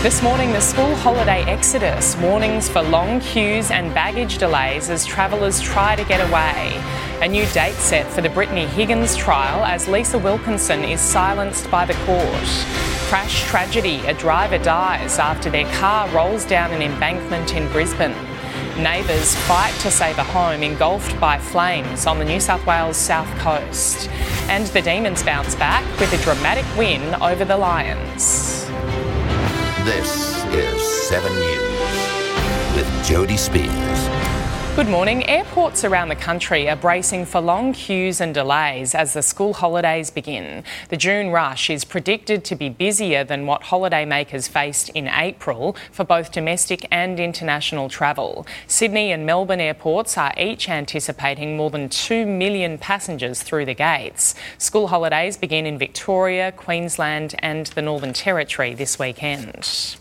This morning, the school holiday exodus, warnings for long queues and baggage delays as travellers try to get away. A new date set for the Brittany Higgins trial as Lisa Wilkinson is silenced by the court. Crash tragedy, a driver dies after their car rolls down an embankment in Brisbane. Neighbours fight to save a home engulfed by flames on the New South Wales south coast. And the Demons bounce back with a dramatic win over the Lions. This is 7 News with Jody Spears. Good morning. Airports around the country are bracing for long queues and delays as the school holidays begin. The June rush is predicted to be busier than what holidaymakers faced in April for both domestic and international travel. Sydney and Melbourne airports are each anticipating more than 2 million passengers through the gates. School holidays begin in Victoria, Queensland, and the Northern Territory this weekend.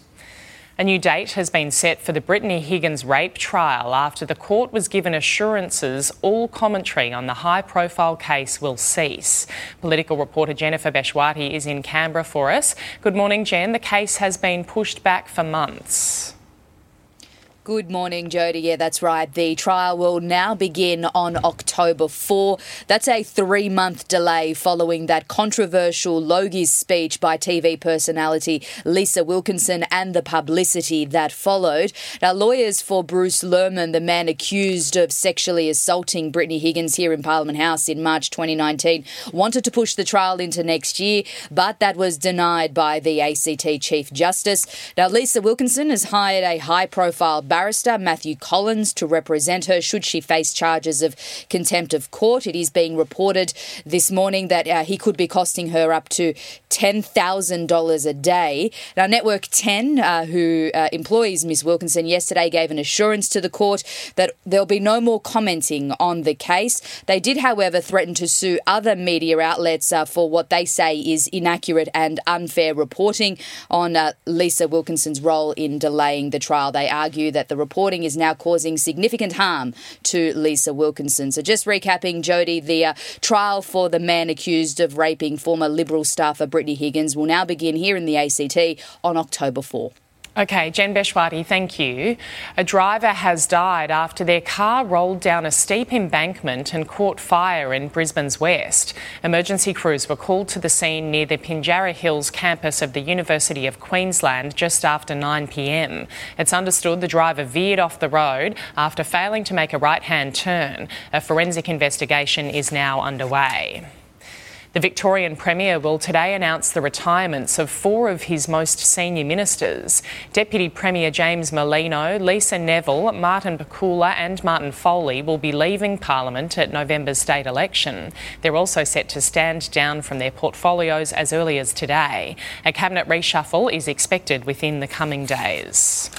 A new date has been set for the Brittany Higgins rape trial after the court was given assurances all commentary on the high profile case will cease. Political reporter Jennifer Bechwati is in Canberra for us. Good morning, Jen. The case has been pushed back for months. Good morning, Jody. Yeah, that's right. The trial will now begin on October 4. That's a three month delay following that controversial Logie's speech by TV personality Lisa Wilkinson and the publicity that followed. Now, lawyers for Bruce Lehrmann, the man accused of sexually assaulting Brittany Higgins here in Parliament House in March 2019, wanted to push the trial into next year, but that was denied by the ACT Chief Justice. Now, Lisa Wilkinson has hired a high profile barrister, Matthew Collins, to represent her should she face charges of contempt of court. It is being reported this morning that uh, he could be costing her up to $10,000 a day. Now, Network 10, uh, who uh, employs Ms. Wilkinson, yesterday gave an assurance to the court that there'll be no more commenting on the case. They did, however, threaten to sue other media outlets uh, for what they say is inaccurate and unfair reporting on uh, Lisa Wilkinson's role in delaying the trial. They argue that the reporting is now causing significant harm to Lisa Wilkinson. So, just recapping, Jody, the uh, trial for the man accused of raping former Liberal staffer Brittany Higgins will now begin here in the ACT on October 4. Okay, Jen Bechwati, thank you. A driver has died after their car rolled down a steep embankment and caught fire in Brisbane's west. Emergency crews were called to the scene near the Pinjarra Hills campus of the University of Queensland just after 9 pm. It's understood the driver veered off the road after failing to make a right hand turn. A forensic investigation is now underway. The Victorian Premier will today announce the retirements of four of his most senior ministers. Deputy Premier James Merlino, Lisa Neville, Martin Pakula, and Martin Foley will be leaving Parliament at November's state election. They're also set to stand down from their portfolios as early as today. A cabinet reshuffle is expected within the coming days.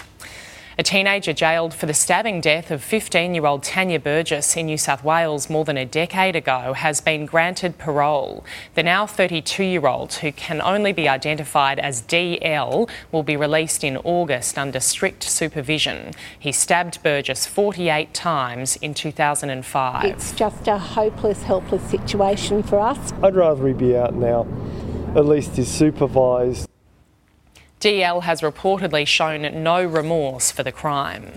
A teenager jailed for the stabbing death of 15 year old Tanya Burgess in New South Wales more than a decade ago has been granted parole. The now 32 year old, who can only be identified as DL, will be released in August under strict supervision. He stabbed Burgess 48 times in 2005. It's just a hopeless, helpless situation for us. I'd rather he be out now. At least he's supervised. DL has reportedly shown no remorse for the crime.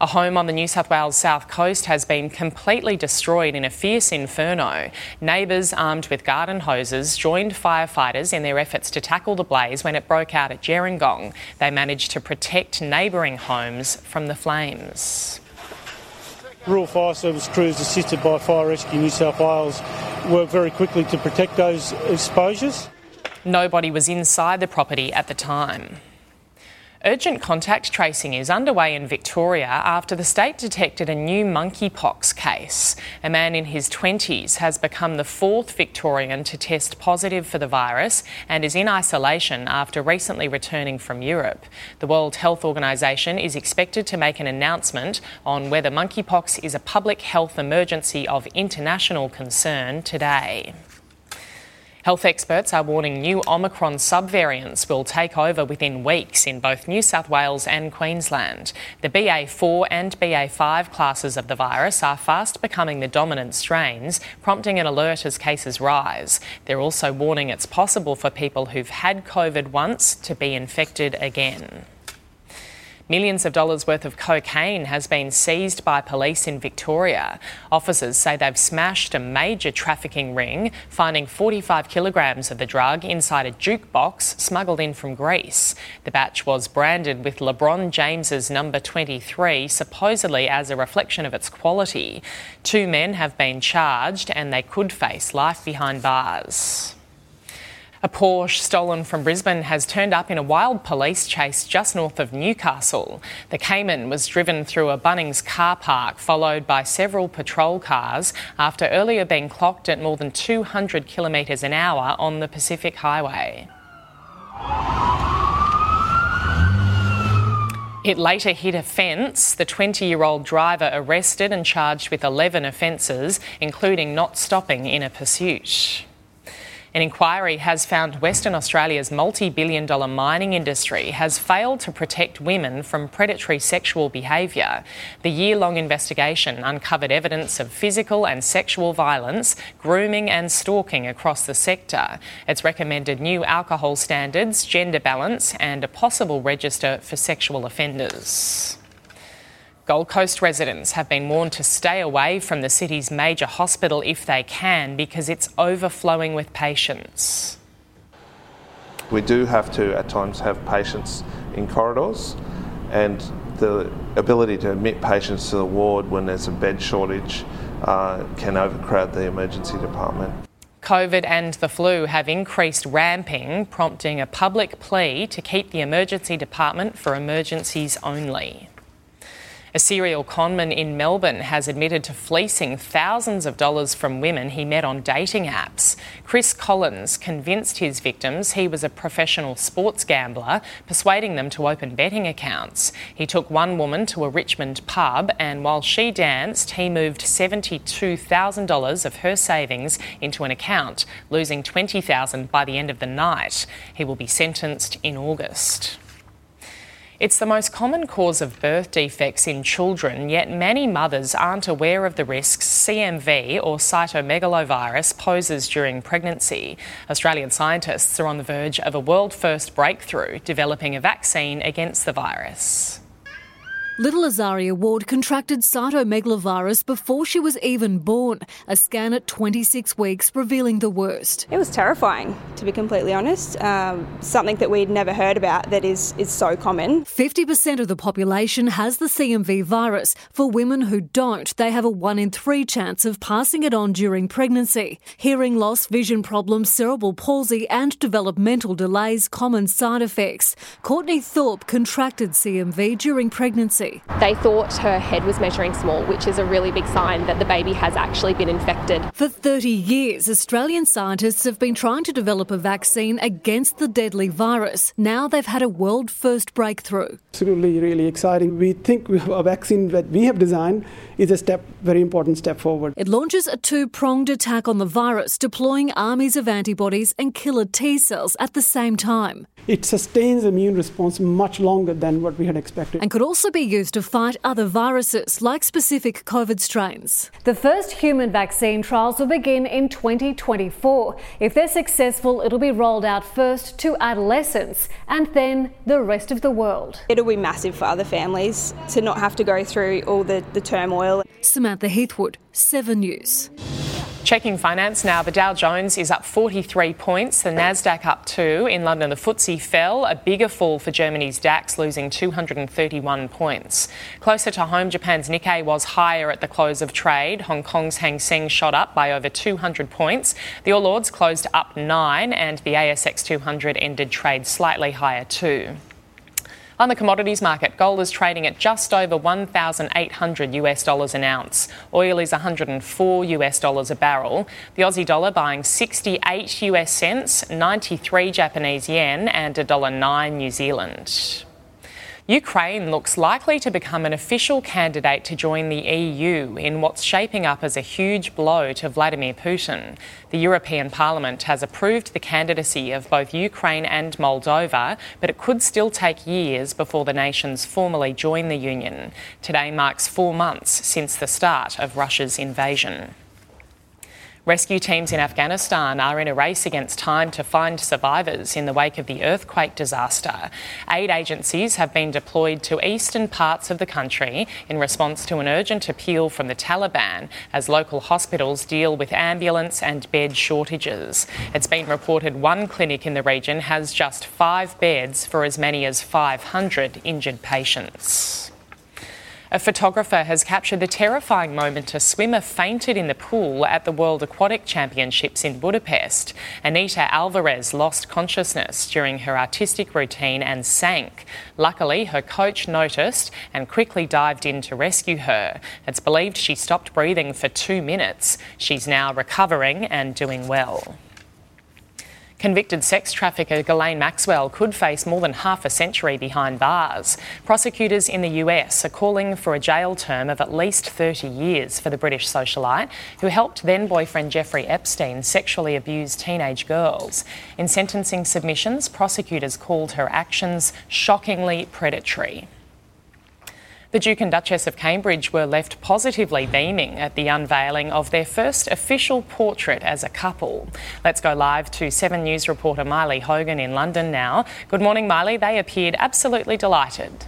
A home on the New South Wales south coast has been completely destroyed in a fierce inferno. Neighbours armed with garden hoses joined firefighters in their efforts to tackle the blaze when it broke out at Gerringong. They managed to protect neighbouring homes from the flames. Rural Fire Service crews assisted by Fire Rescue New South Wales worked very quickly to protect those exposures. Nobody was inside the property at the time. Urgent contact tracing is underway in Victoria after the state detected a new monkeypox case. A man in his 20s has become the fourth Victorian to test positive for the virus and is in isolation after recently returning from Europe. The World Health Organization is expected to make an announcement on whether monkeypox is a public health emergency of international concern today. Health experts are warning new Omicron subvariants will take over within weeks in both New South Wales and Queensland. The BA4 and BA5 classes of the virus are fast becoming the dominant strains, prompting an alert as cases rise. They're also warning it's possible for people who've had COVID once to be infected again. Millions of dollars worth of cocaine has been seized by police in Victoria. Officers say they've smashed a major trafficking ring, finding 45 kilograms of the drug inside a jukebox smuggled in from Greece. The batch was branded with LeBron James's number 23, supposedly as a reflection of its quality. Two men have been charged and they could face life behind bars. A Porsche stolen from Brisbane has turned up in a wild police chase just north of Newcastle. The Cayman was driven through a Bunnings car park, followed by several patrol cars, after earlier being clocked at more than 200 kilometres an hour on the Pacific Highway. It later hit a fence. The 20 year old driver arrested and charged with 11 offences, including not stopping in a pursuit. An inquiry has found Western Australia's multi billion dollar mining industry has failed to protect women from predatory sexual behaviour. The year long investigation uncovered evidence of physical and sexual violence, grooming, and stalking across the sector. It's recommended new alcohol standards, gender balance, and a possible register for sexual offenders. Gold Coast residents have been warned to stay away from the city's major hospital if they can because it's overflowing with patients. We do have to at times have patients in corridors and the ability to admit patients to the ward when there's a bed shortage uh, can overcrowd the emergency department. COVID and the flu have increased ramping, prompting a public plea to keep the emergency department for emergencies only. A serial conman in Melbourne has admitted to fleecing thousands of dollars from women he met on dating apps. Chris Collins convinced his victims he was a professional sports gambler, persuading them to open betting accounts. He took one woman to a Richmond pub, and while she danced, he moved $72,000 of her savings into an account, losing $20,000 by the end of the night. He will be sentenced in August. It's the most common cause of birth defects in children, yet many mothers aren't aware of the risks CMV or cytomegalovirus poses during pregnancy. Australian scientists are on the verge of a world first breakthrough, developing a vaccine against the virus. Little Azaria Ward contracted cytomegalovirus before she was even born. A scan at 26 weeks revealing the worst. It was terrifying, to be completely honest. Um, something that we'd never heard about that is, is so common. 50% of the population has the CMV virus. For women who don't, they have a 1 in 3 chance of passing it on during pregnancy. Hearing loss, vision problems, cerebral palsy, and developmental delays, common side effects. Courtney Thorpe contracted CMV during pregnancy. They thought her head was measuring small, which is a really big sign that the baby has actually been infected. For 30 years, Australian scientists have been trying to develop a vaccine against the deadly virus. Now they've had a world first breakthrough. It's really, really exciting. We think a vaccine that we have designed is a step, very important step forward. It launches a two pronged attack on the virus, deploying armies of antibodies and killer T cells at the same time. It sustains immune response much longer than what we had expected. And could also be used to fight other viruses like specific COVID strains. The first human vaccine trials will begin in 2024. If they're successful, it'll be rolled out first to adolescents and then the rest of the world. It'll be massive for other families to not have to go through all the, the turmoil. Samantha Heathwood, 7 News. Checking finance now, the Dow Jones is up 43 points, the Nasdaq up 2. In London, the FTSE fell, a bigger fall for Germany's DAX, losing 231 points. Closer to home, Japan's Nikkei was higher at the close of trade. Hong Kong's Hang Seng shot up by over 200 points. The All Ords closed up 9 and the ASX 200 ended trade slightly higher too. On the commodities market, gold is trading at just over 1,800 US dollars an ounce. Oil is 104 US dollars a barrel. The Aussie dollar buying 68 US cents, 93 Japanese yen, and a dollar 9 New Zealand. Ukraine looks likely to become an official candidate to join the EU in what's shaping up as a huge blow to Vladimir Putin. The European Parliament has approved the candidacy of both Ukraine and Moldova, but it could still take years before the nations formally join the Union. Today marks four months since the start of Russia's invasion. Rescue teams in Afghanistan are in a race against time to find survivors in the wake of the earthquake disaster. Aid agencies have been deployed to eastern parts of the country in response to an urgent appeal from the Taliban as local hospitals deal with ambulance and bed shortages. It's been reported one clinic in the region has just five beds for as many as 500 injured patients. A photographer has captured the terrifying moment a swimmer fainted in the pool at the World Aquatic Championships in Budapest. Anita Alvarez lost consciousness during her artistic routine and sank. Luckily, her coach noticed and quickly dived in to rescue her. It's believed she stopped breathing for two minutes. She's now recovering and doing well. Convicted sex trafficker Ghislaine Maxwell could face more than half a century behind bars. Prosecutors in the US are calling for a jail term of at least 30 years for the British socialite who helped then boyfriend Jeffrey Epstein sexually abuse teenage girls. In sentencing submissions, prosecutors called her actions shockingly predatory. The Duke and Duchess of Cambridge were left positively beaming at the unveiling of their first official portrait as a couple. Let's go live to 7 News reporter Miley Hogan in London now. Good morning, Miley. They appeared absolutely delighted.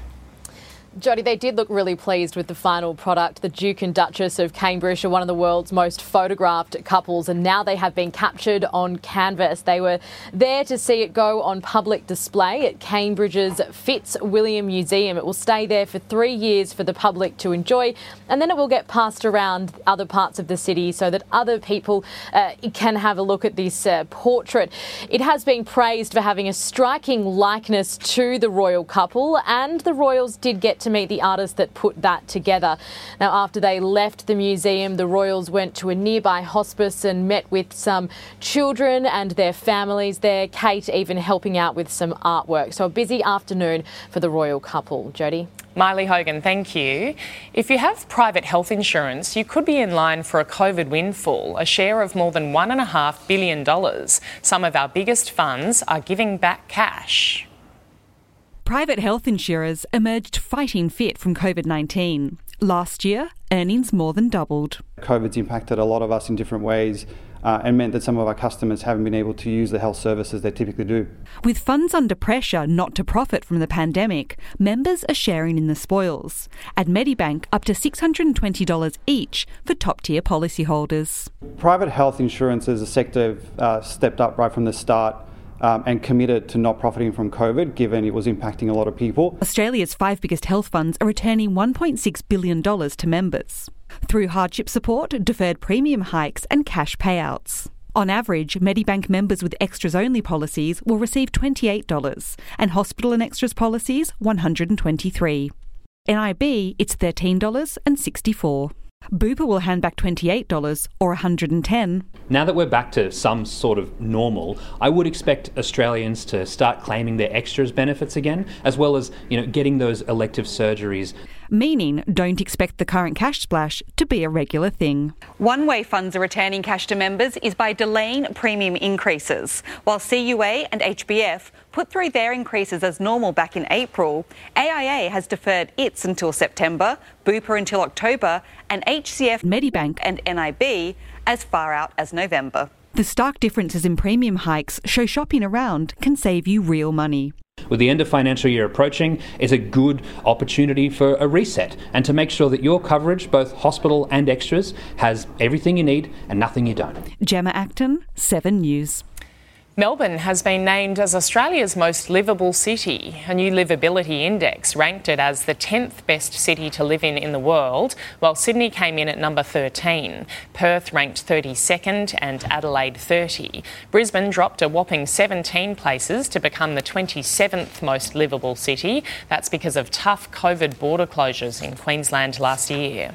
Jody, they did look really pleased with the final product. The Duke and Duchess of Cambridge are one of the world's most photographed couples, and now they have been captured on canvas. They were there to see it go on public display at Cambridge's Fitzwilliam Museum. It will stay there for three years for the public to enjoy, and then it will get passed around other parts of the city so that other people uh, can have a look at this uh, portrait. It has been praised for having a striking likeness to the royal couple, and the royals did get to meet the artist that put that together. Now, after they left the museum, the royals went to a nearby hospice and met with some children and their families there. Kate even helping out with some artwork. So, a busy afternoon for the royal couple. Jody. Miley Hogan, thank you. If you have private health insurance, you could be in line for a COVID windfall, a share of more than $1.5 billion. Some of our biggest funds are giving back cash. Private health insurers emerged fighting fit from COVID 19. Last year, earnings more than doubled. COVID's impacted a lot of us in different ways. Uh, and meant that some of our customers haven't been able to use the health services they typically do. With funds under pressure not to profit from the pandemic, members are sharing in the spoils. At Medibank, up to $620 each for top tier policyholders. Private health insurance as a sector uh, stepped up right from the start um, and committed to not profiting from COVID, given it was impacting a lot of people. Australia's five biggest health funds are returning $1.6 billion to members through hardship support, deferred premium hikes, and cash payouts. On average, Medibank members with extras only policies will receive $28 and hospital and extras policies 123. NIB, it's $13.64. Bupa will hand back $28 or 110 Now that we're back to some sort of normal, I would expect Australians to start claiming their extras benefits again, as well as, you know, getting those elective surgeries. Meaning, don't expect the current cash splash to be a regular thing. One way funds are returning cash to members is by delaying premium increases. While CUA and HBF put through their increases as normal back in April, AIA has deferred its until September, Bupa until October, and HCF, Medibank, and NIB as far out as November. The stark differences in premium hikes show shopping around can save you real money. With the end of financial year approaching, it's a good opportunity for a reset and to make sure that your coverage, both hospital and extras, has everything you need and nothing you don't. Gemma Acton, 7 News. Melbourne has been named as Australia's most livable city. A new livability index ranked it as the 10th best city to live in in the world, while Sydney came in at number 13. Perth ranked 32nd and Adelaide 30. Brisbane dropped a whopping 17 places to become the 27th most livable city. That's because of tough COVID border closures in Queensland last year.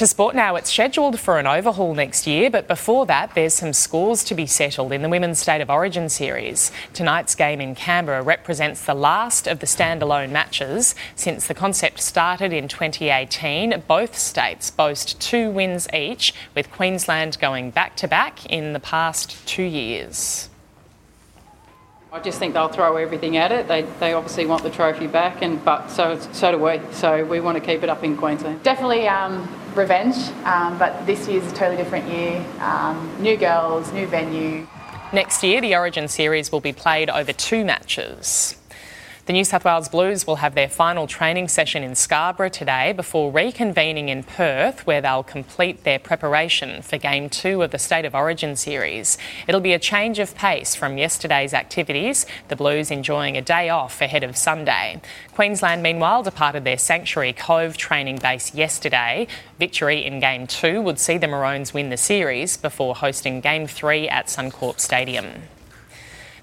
To sport now, it's scheduled for an overhaul next year, but before that, there's some scores to be settled in the Women's State of Origin series. Tonight's game in Canberra represents the last of the standalone matches. Since the concept started in 2018, both states boast two wins each, with Queensland going back to back in the past two years. I just think they'll throw everything at it. They, they obviously want the trophy back, and but so so do we. So we want to keep it up in Queensland. Definitely um, revenge, um, but this year's a totally different year. Um, new girls, new venue. Next year, the Origin series will be played over two matches. The New South Wales Blues will have their final training session in Scarborough today before reconvening in Perth, where they'll complete their preparation for Game 2 of the State of Origin series. It'll be a change of pace from yesterday's activities, the Blues enjoying a day off ahead of Sunday. Queensland, meanwhile, departed their Sanctuary Cove training base yesterday. Victory in Game 2 would see the Maroons win the series before hosting Game 3 at Suncorp Stadium.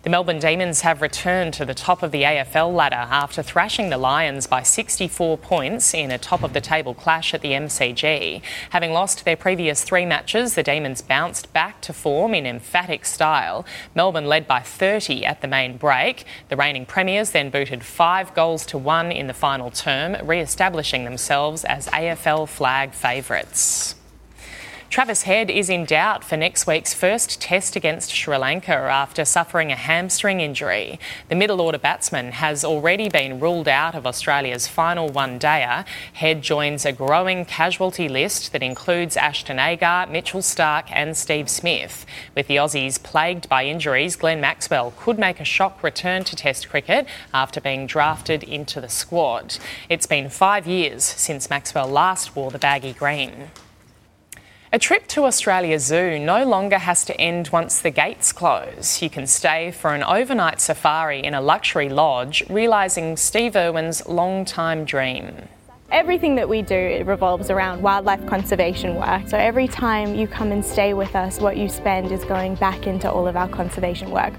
The Melbourne Demons have returned to the top of the AFL ladder after thrashing the Lions by 64 points in a top of the table clash at the MCG. Having lost their previous three matches, the Demons bounced back to form in emphatic style. Melbourne led by 30 at the main break. The reigning premiers then booted five goals to one in the final term, re establishing themselves as AFL flag favourites. Travis Head is in doubt for next week's first test against Sri Lanka after suffering a hamstring injury. The middle order batsman has already been ruled out of Australia's final one dayer. Head joins a growing casualty list that includes Ashton Agar, Mitchell Starc, and Steve Smith. With the Aussies plagued by injuries, Glenn Maxwell could make a shock return to Test cricket after being drafted into the squad. It's been five years since Maxwell last wore the baggy green. A trip to Australia Zoo no longer has to end once the gates close. You can stay for an overnight safari in a luxury lodge, realising Steve Irwin's long-time dream. Everything that we do it revolves around wildlife conservation work. So every time you come and stay with us, what you spend is going back into all of our conservation work.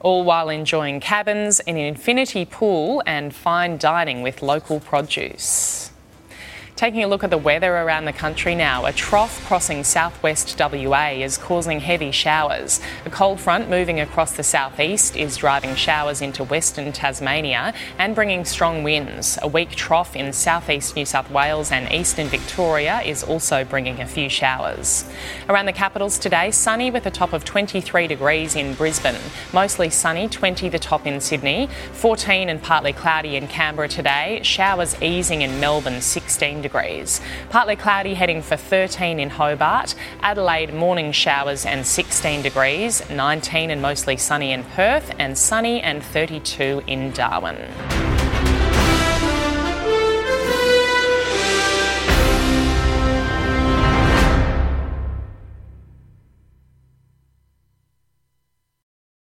All while enjoying cabins, an infinity pool, and fine dining with local produce. Taking a look at the weather around the country now, a trough crossing southwest WA is causing heavy showers. A cold front moving across the southeast is driving showers into western Tasmania and bringing strong winds. A weak trough in southeast New South Wales and eastern Victoria is also bringing a few showers. Around the capitals today, sunny with a top of 23 degrees in Brisbane. Mostly sunny, 20 the top in Sydney, 14 and partly cloudy in Canberra today. Showers easing in Melbourne, 16 degrees degrees. Partly cloudy heading for 13 in Hobart. Adelaide morning showers and 16 degrees. 19 and mostly sunny in Perth and sunny and 32 in Darwin.